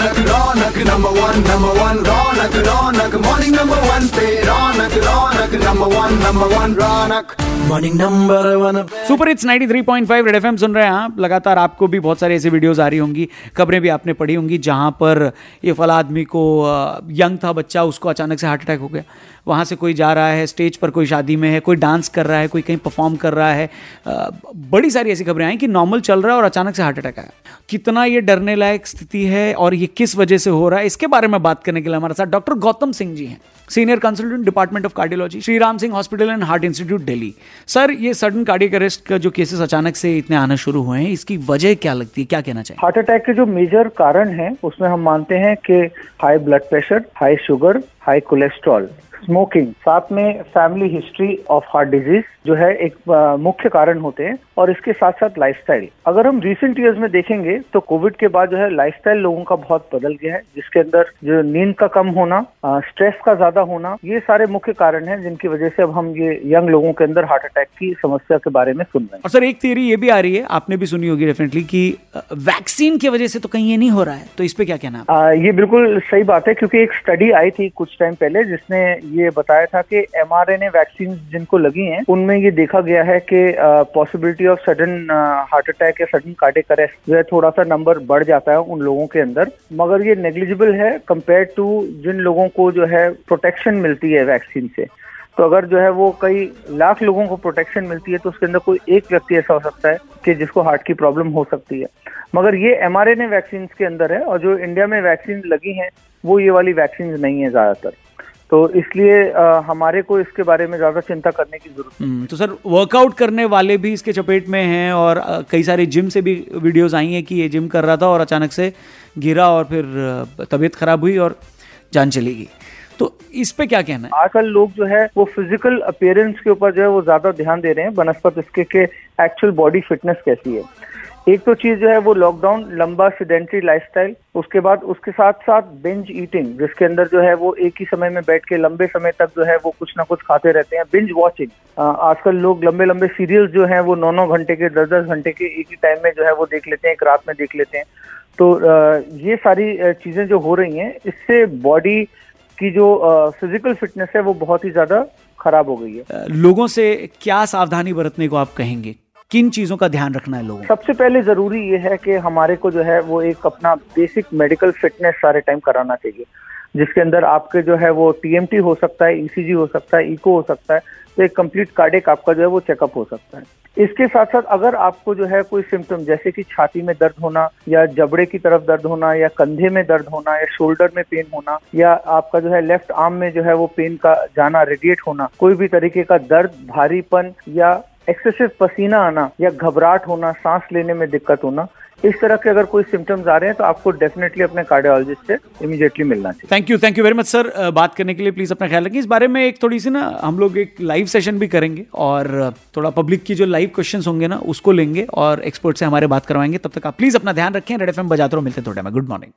Raunak Raunak number one number one Raunak Raunak morning number one पे Raunak Raunak number one number one Raunak morning number super hits 93.5 Red FM सुन रहे हैं आप। लगातार आपको भी बहुत सारी ऐसी वीडियोस आ रही होंगी। खबरें भी आपने पढ़ी होंगी जहाँ पर ये फला आदमी को यंग था बच्चा, उसको अचानक से हार्ट अटैक हो गया। वहाँ से कोई जा रहा है स्टेज पर कोई शादी में है, कोई डांस कर रहा है, कोई कहीं परफॉर्म कर रहा है। बड़ी सारी ऐसी खबरें आई कि नॉर्मल चल रहा है और अचानक से हार्ट अटैक आया। कितना ये डरने लायक स्थिति है और ये किस वजह से हो रहा है, इसके बारे में बात करने के लिए हमारे साथ डॉक्टर गौतम सिंह जी हैं। Senior consultant department of cardiology Shri Ram Singh hospital and heart institute Delhi sir ये सडन कार्डियक अरेस्ट का जो केसेस अचानक से इतने आना शुरू हुए हैं, इसकी वजह क्या लगती है? क्या कहना चाहिए? हार्ट अटैक के जो मेजर कारण है, उसमें हम मानते हैं कि high blood pressure high sugar high cholesterol smoking साथ में family history of heart disease जो है एक मुख्य कारण होते हैं और इसके साथ साथ लाइफस्टाइल अगर हम रिसेंट ईयर्स में देखेंगे तो कोविड के बाद जो है लाइफस्टाइल लोगों का बहुत बदल गया है जिसके अंदर जो नींद का कम होना स्ट्रेस का ज़्यादा होना ये सारे मुख्य कारण हैं जिनकी वजह से अब हम ये यंग लोगों के अंदर हार्ट अटैक की समस्या के बारे में सुन रहे हैं। और सर एक थियरी ये भी आ रही है आपने भी सुनी होगी डेफिनेटली की वैक्सीन की वजह से तो कहीं ये नहीं हो रहा है तो इस पे क्या कहना ये बिल्कुल सही बात है क्योंकि एक स्टडी आई थी कुछ टाइम पहले जिसने ये बताया था कि एमआरएनए वैक्सीन जिनको लगी हैं, उनमें ये देखा गया है कि possibility of sudden heart attack या सडन कार्डिक अरेस्ट जो है थोड़ा सा नंबर बढ़ जाता है उन लोगों के अंदर। मगर ये नेग्लिजिबल है कंपेयर टू जिन लोगों को जो है प्रोटेक्शन मिलती है वैक्सीन से। तो अगर जो है वो कई लाख लोगों को प्रोटेक्शन मिलती है तो उसके अंदर कोई एक व्यक्ति ऐसा हो सकता है कि जिसको हार्ट की प्रॉब्लम हो सकती है। मगर ये एमआरएनए वैक्सीन के अंदर है और जो इंडिया में वैक्सीन लगी हैं, वो ये वाली वैक्सीन नहीं है ज़्यादातर। तो इसलिए हमारे को इसके बारे में ज़्यादा चिंता करने की ज़रूरत हम्म, तो सर वर्कआउट करने वाले भी इसके चपेट में हैं और कई सारे जिम से भी वीडियोस आई हैं कि ये जिम कर रहा था और अचानक से गिरा और फिर तबीयत खराब हुई और जान चली गई। तो इस पे क्या कहना है? आजकल लोग जो है वो फ़िज़िकल अपियरेंस के ऊपर जो है वो ज़्यादा ध्यान दे रहे हैं। बनस्पत इसके के एक्चुअल बॉडी फिटनेस कैसी है। एक तो चीज़ जो है वो लॉकडाउन लंबा सीडेंट्री लाइफस्टाइल उसके बाद उसके साथ साथ बिंज ईटिंग जिसके अंदर जो है वो एक ही समय में बैठ के लंबे समय तक जो है वो कुछ ना कुछ खाते रहते हैं बिंज वॉचिंग आजकल लोग लंबे लंबे सीरियल्स जो हैं वो नौ नौ घंटे के, दस दस घंटे के एक ही टाइम में जो है वो देख लेते हैं, एक रात में देख लेते हैं. तो ये सारी चीज़ें जो हो रही हैं, इससे बॉडी की जो फ़िज़िकल फिटनेस है वो बहुत ही ज़्यादा खराब हो गई है. लोगों से क्या सावधानी बरतने को आप कहेंगे? किन चीज़ों का ध्यान रखना है लोगों सबसे पहले ज़रूरी ये है कि हमारे को जो है वो एक अपना बेसिक मेडिकल फिटनेस सारे टाइम कराना चाहिए। जिसके अंदर आपके जो है वो टीएमटी हो सकता है ईसीजी हो सकता है इको हो सकता है तो एक कंप्लीट कार्डिक आपका जो है वो चेकअप हो सकता है। इसके साथ साथ अगर आपको जो है कोई सिम्टम जैसे कि छाती में दर्द होना, या जबड़े की तरफ़ दर्द होना, या कंधे में दर्द होना, या शोल्डर में पेन होना, या आपका जो है लेफ़्ट आर्म में जो है वो पेन का जाना रेडिएट होना, कोई भी तरीके का दर्द, भारीपन, या एक्सेसिव पसीना आना या घबराहट होना, सांस लेने में दिक्कत होना, इस तरह के अगर कोई सिम्टम्स आ रहे हैं तो आपको डेफिनेटली अपने कार्डियोलॉजिस्ट से इमीडिएटली मिलना चाहिए। Thank you thank you very much sir बात करने के लिए प्लीज़ अपना ख्याल रखें इस बारे में एक थोड़ी सी ना, हम लोग एक लाइव सेशन भी करेंगे और थोड़ा पब्लिक की जो लाइव क्वेश्चन होंगे ना, उसको लेंगे और एक्सपर्ट से हमारे बात करवाएँगे। तब तक आप प्लीज़ अपना ध्यान रखें। रेड एफ़ बजाते रहो, मिलते थोड़े में। Good morning